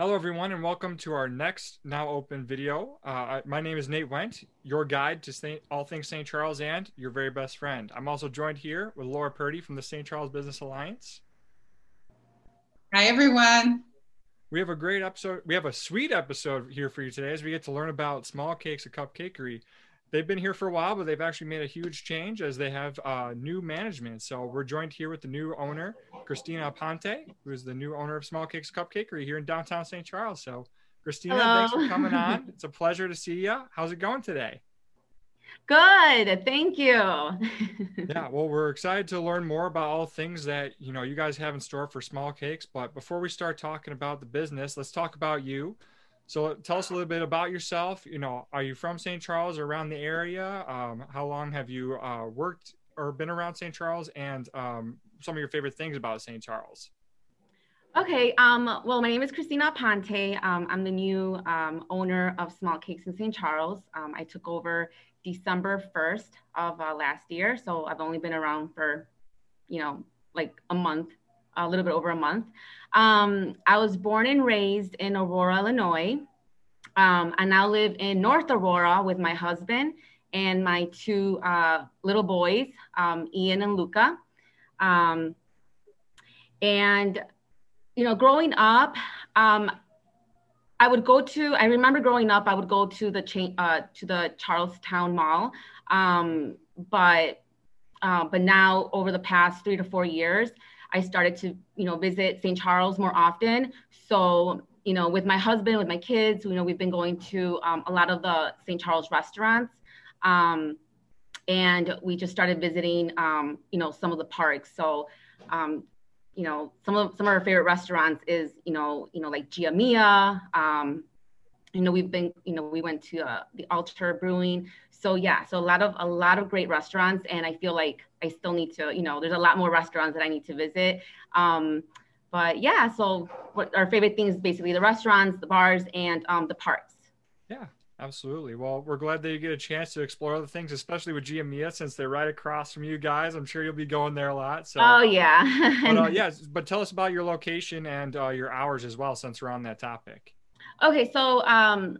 Hello, everyone, and welcome to our next now open video. Uh, my name is Nate Went, your guide to Saint, all things St. Charles and your very best friend. I'm also joined here with Laura Purdy from the St. Charles Business Alliance. Hi, everyone. We have a great episode. We have a sweet episode here for you today as we get to learn about Small Cakes, a Cupcakery they've been here for a while, but they've actually made a huge change as they have uh, new management. So we're joined here with the new owner, Christina Aponte, who is the new owner of Small Cakes Cupcakery here in downtown St. Charles. So, Christina, Hello. thanks for coming on. It's a pleasure to see you. How's it going today? Good, thank you. yeah, well, we're excited to learn more about all things that you know you guys have in store for Small Cakes. But before we start talking about the business, let's talk about you. So tell us a little bit about yourself. You know, are you from St. Charles or around the area? Um, how long have you uh, worked or been around St. Charles? And um, some of your favorite things about St. Charles? Okay. Um, well, my name is Christina Aponte. Um, I'm the new um, owner of Small Cakes in St. Charles. Um, I took over December 1st of uh, last year. So I've only been around for, you know, like a month a little bit over a month. Um, I was born and raised in Aurora, Illinois. Um, I now live in North Aurora with my husband and my two uh, little boys, um, Ian and Luca. Um, and, you know, growing up, um, I would go to. I remember growing up, I would go to the uh, to the Charlestowne Mall, um, but uh, but now over the past three to four years, I started to, you know, visit St. Charles more often. So, you know, with my husband, with my kids, you know, we've been going to um, a lot of the St. Charles restaurants. Um, and we just started visiting, um, you know, some of the parks. So, um, you know, some of some of our favorite restaurants is, you know, you know, like Gia Mia. Um, you know, we've been, you know, we went to uh, the Alter Brewing so yeah, so a lot of a lot of great restaurants, and I feel like I still need to, you know, there's a lot more restaurants that I need to visit. Um, but yeah, so what our favorite things basically the restaurants, the bars, and um, the parks. Yeah, absolutely. Well, we're glad that you get a chance to explore other things, especially with Gia Mia, since they're right across from you guys. I'm sure you'll be going there a lot. So. Oh yeah. but, uh, yeah, but tell us about your location and uh, your hours as well, since we're on that topic. Okay, so um,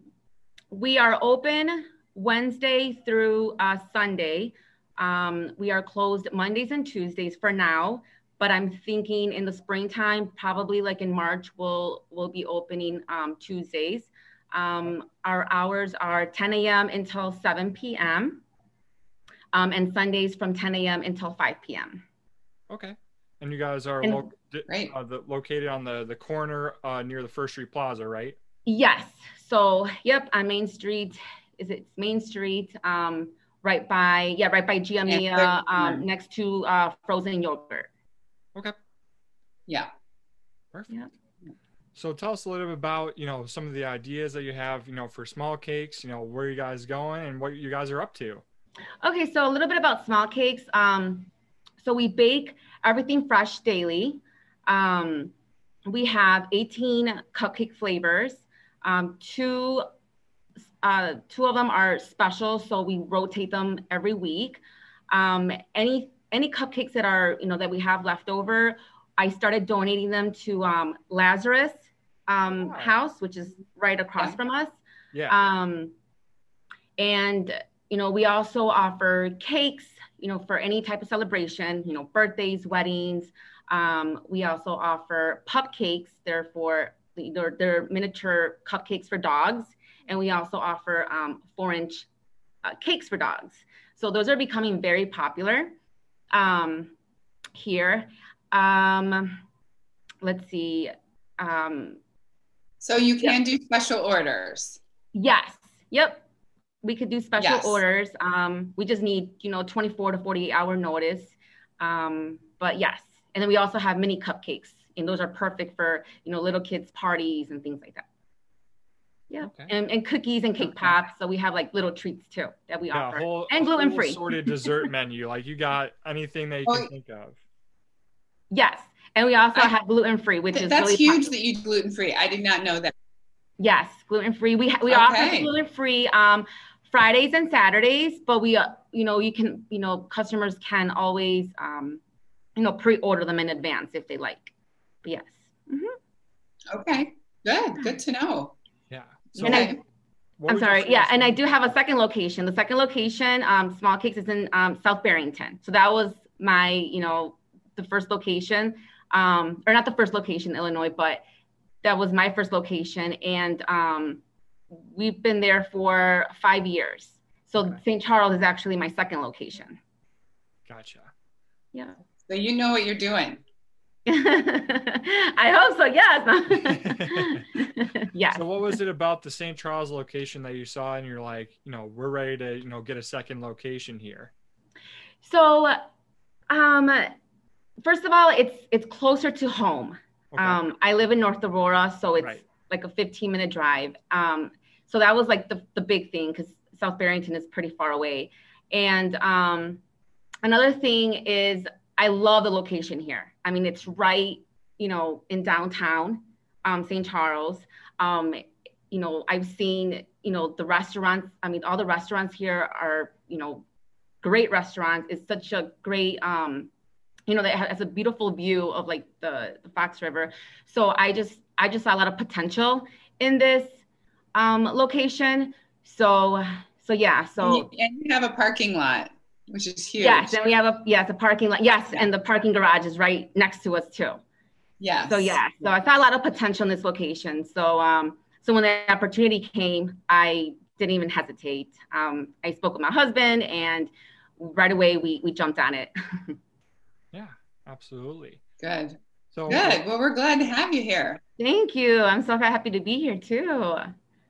we are open Wednesday through uh, Sunday. Um, we are closed Mondays and Tuesdays for now, but I'm thinking in the springtime, probably like in March, we'll we'll be opening um, Tuesdays. Um, our hours are 10 a.m. until 7 p.m. Um, and Sundays from 10 a.m. until 5 p.m. Okay. And you guys are and, lo- right. uh, the, located on the the corner uh, near the First Street Plaza, right? Yes. So, yep, on Main Street is it Main Street, um, right by yeah, right by Gia Mia, um, next to uh, frozen yogurt. Okay. Yeah. Perfect. Yeah. So tell us a little bit about you know some of the ideas that you have you know for small cakes. You know where you guys going and what you guys are up to. Okay, so a little bit about small cakes. Um, so we bake everything fresh daily. Um, we have 18 cupcake flavors, um, two uh, two of them are special, so we rotate them every week. Um, any any cupcakes that are you know that we have left over, I started donating them to um, Lazarus um, wow. House, which is right across from us. Yeah. Um, and you know we also offer cakes, you know, for any type of celebration, you know, birthdays, weddings. Um, we also offer pup cakes. They're for they're, they're miniature cupcakes for dogs and we also offer um, four inch uh, cakes for dogs. So those are becoming very popular um, here. Um, let's see. Um, so you can do special orders. Yes. Yep. We could do special yes. orders. Um, we just need, you know, 24 to 48 hour notice. Um, but yes. And then we also have mini cupcakes and those are perfect for, you know, little kids parties and things like that. Yeah. Okay. And, and cookies and cake pops. So we have like little treats too that we yeah, offer. Whole, and gluten free. Sorted dessert menu. Like you got anything that you can think of. Yes. And we also I, have gluten free, which th- is that's really huge popular. that you gluten free. I did not know that. Yes, gluten free. We ha- we okay. offer gluten free um, Fridays and Saturdays, but we uh, you know you can you know customers can always um, you know pre order them in advance if they like. But yes. Mm-hmm. Okay. Good. Good to know. Yeah. So, and I, I'm sorry. Yeah, and I do have a second location. The second location, um, Small Cakes, is in um, South Barrington. So that was my, you know, the first location, um, or not the first location, Illinois, but that was my first location, and um, we've been there for five years. So okay. St. Charles is actually my second location. Gotcha. Yeah. So you know what you're doing. I hope so. Yes. yeah. So, what was it about the St. Charles location that you saw, and you're like, you know, we're ready to, you know, get a second location here? So, um, first of all, it's it's closer to home. Okay. Um, I live in North Aurora, so it's right. like a 15 minute drive. Um, so that was like the the big thing because South Barrington is pretty far away, and um, another thing is I love the location here. I mean, it's right, you know, in downtown um, St. Charles. Um, you know, I've seen, you know, the restaurants. I mean, all the restaurants here are, you know, great restaurants. It's such a great, um, you know, that has a beautiful view of like the, the Fox River. So I just, I just saw a lot of potential in this um, location. So, so yeah. So and you, have a parking lot which is huge. Yes, and we have a yes a parking lot. Yes, yeah. and the parking garage is right next to us too. Yeah. So yeah, so I saw a lot of potential in this location. So um, so when the opportunity came, I didn't even hesitate. Um, I spoke with my husband, and right away we we jumped on it. yeah, absolutely. Good. So good. Well, we're glad to have you here. Thank you. I'm so happy to be here too.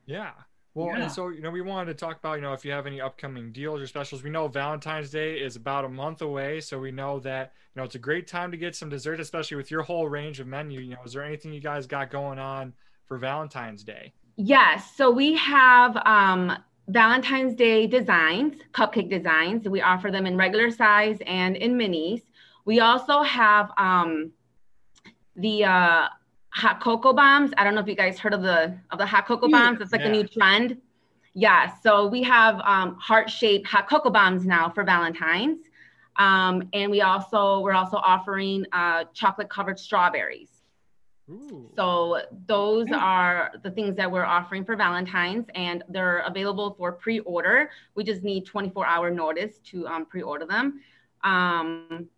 Yeah. Well, yeah. and so you know, we wanted to talk about you know if you have any upcoming deals or specials. We know Valentine's Day is about a month away, so we know that you know it's a great time to get some dessert, especially with your whole range of menu. You know, is there anything you guys got going on for Valentine's Day? Yes, so we have um, Valentine's Day designs, cupcake designs. We offer them in regular size and in minis. We also have um, the uh, hot cocoa bombs. I don't know if you guys heard of the of the hot cocoa bombs. It's like yeah. a new trend. Yeah. So we have um, heart shaped hot cocoa bombs now for Valentine's, um, and we also we're also offering uh, chocolate covered strawberries. Ooh. So those are the things that we're offering for Valentine's, and they're available for pre-order. We just need 24 hour notice to um, pre-order them. Um,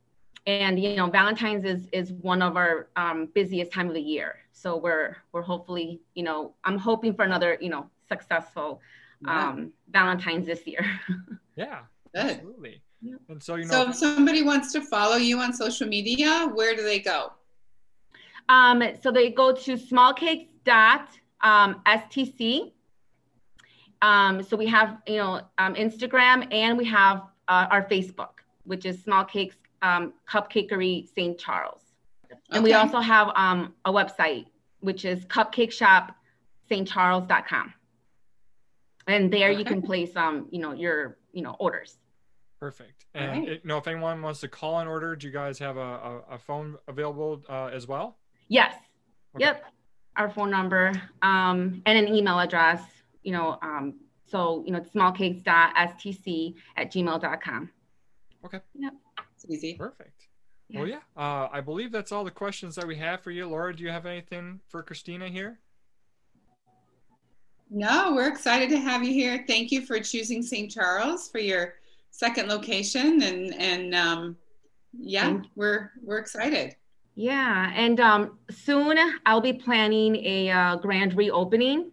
and you know valentine's is is one of our um, busiest time of the year. So we're we're hopefully you know i'm hoping for another you know successful yeah. um, valentine's this year. Yeah absolutely. Yeah. and so you know so if somebody wants to follow you on social media where do they go? Um, so they go to smallcakes dot um, stc um, so we have you know um, instagram and we have uh, our facebook which is small cakes um, Cupcakery St. Charles. And okay. we also have um, a website, which is cupcakeshopstcharles.com. And there okay. you can place, um, you know, your, you know, orders. Perfect. And right. it, you know, if anyone wants to call an order, do you guys have a, a, a phone available uh, as well? Yes. Okay. Yep. Our phone number um, and an email address, you know, um, so, you know, smallcakes.stc at gmail.com. Okay. Yep. It's easy. Perfect. Yeah. Well, yeah, uh, I believe that's all the questions that we have for you. Laura, do you have anything for Christina here? No, we're excited to have you here. Thank you for choosing St. Charles for your second location, and and um, yeah, we're we're excited. Yeah, and um, soon I'll be planning a uh, grand reopening.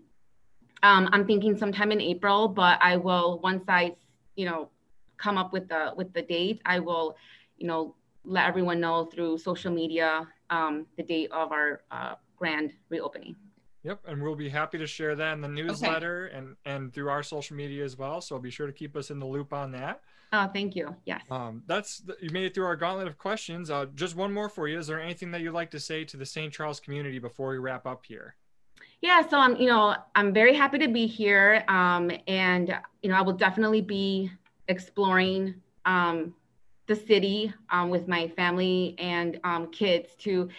Um, I'm thinking sometime in April, but I will once I, you know, come up with the with the date, I will you know, let everyone know through social media um, the date of our uh, grand reopening. Yep, and we'll be happy to share that in the newsletter okay. and and through our social media as well. So be sure to keep us in the loop on that. Oh, thank you. Yes. Um, that's the, you made it through our gauntlet of questions. Uh, just one more for you. Is there anything that you'd like to say to the St. Charles community before we wrap up here? Yeah, so I'm, you know, I'm very happy to be here, um, and you know, I will definitely be exploring um, the city um, with my family and um, kids to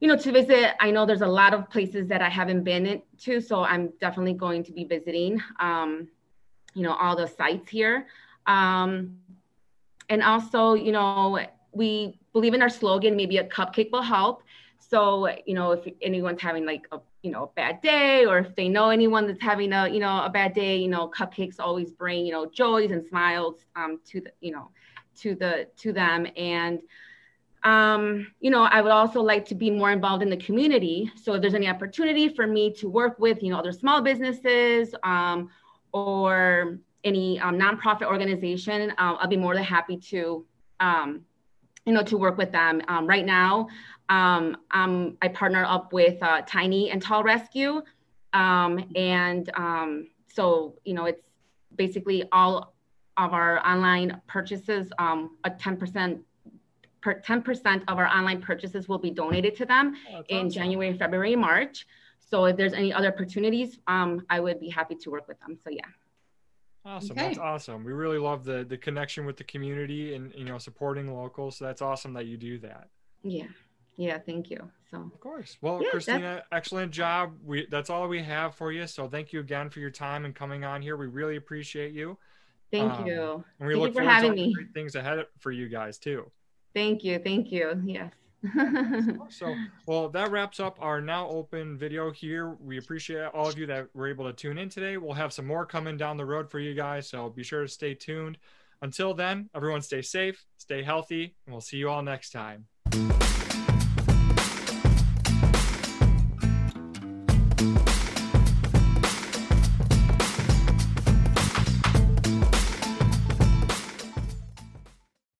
you know to visit. I know there's a lot of places that i haven't been to so i'm definitely going to be visiting um, you know all the sites here. Um, and also you know we believe in our slogan maybe a cupcake will help. So you know if anyone's having like a you know, a bad day or if they know anyone that's having a, you know, a bad day, you know, cupcakes always bring, you know, joys and smiles um, to the, you know, to the, to them. And, um, you know, I would also like to be more involved in the community. So if there's any opportunity for me to work with, you know, other small businesses um, or any um, nonprofit organization, uh, I'll be more than happy to, um, you know, to work with them. Um, right now, I partner up with uh, Tiny and Tall Rescue. Um, and um, so, you know, it's basically all of our online purchases, um, a 10% per 10% of our online purchases will be donated to them oh, in awesome. January, February, March. So if there's any other opportunities, um, I would be happy to work with them. So yeah. Awesome. Okay. That's awesome. We really love the the connection with the community and you know supporting locals. So that's awesome that you do that. Yeah yeah thank you so of course well yeah, christina excellent job we that's all we have for you so thank you again for your time and coming on here we really appreciate you thank um, you. and we thank look for having me. great things ahead for you guys too. Thank you. Thank you. Yes. So well that wraps up our now open video here. We appreciate all of you that were able to tune in today. We'll have some more coming down the road for you guys so be sure to stay tuned. Until then everyone stay safe stay healthy and we'll see you all next time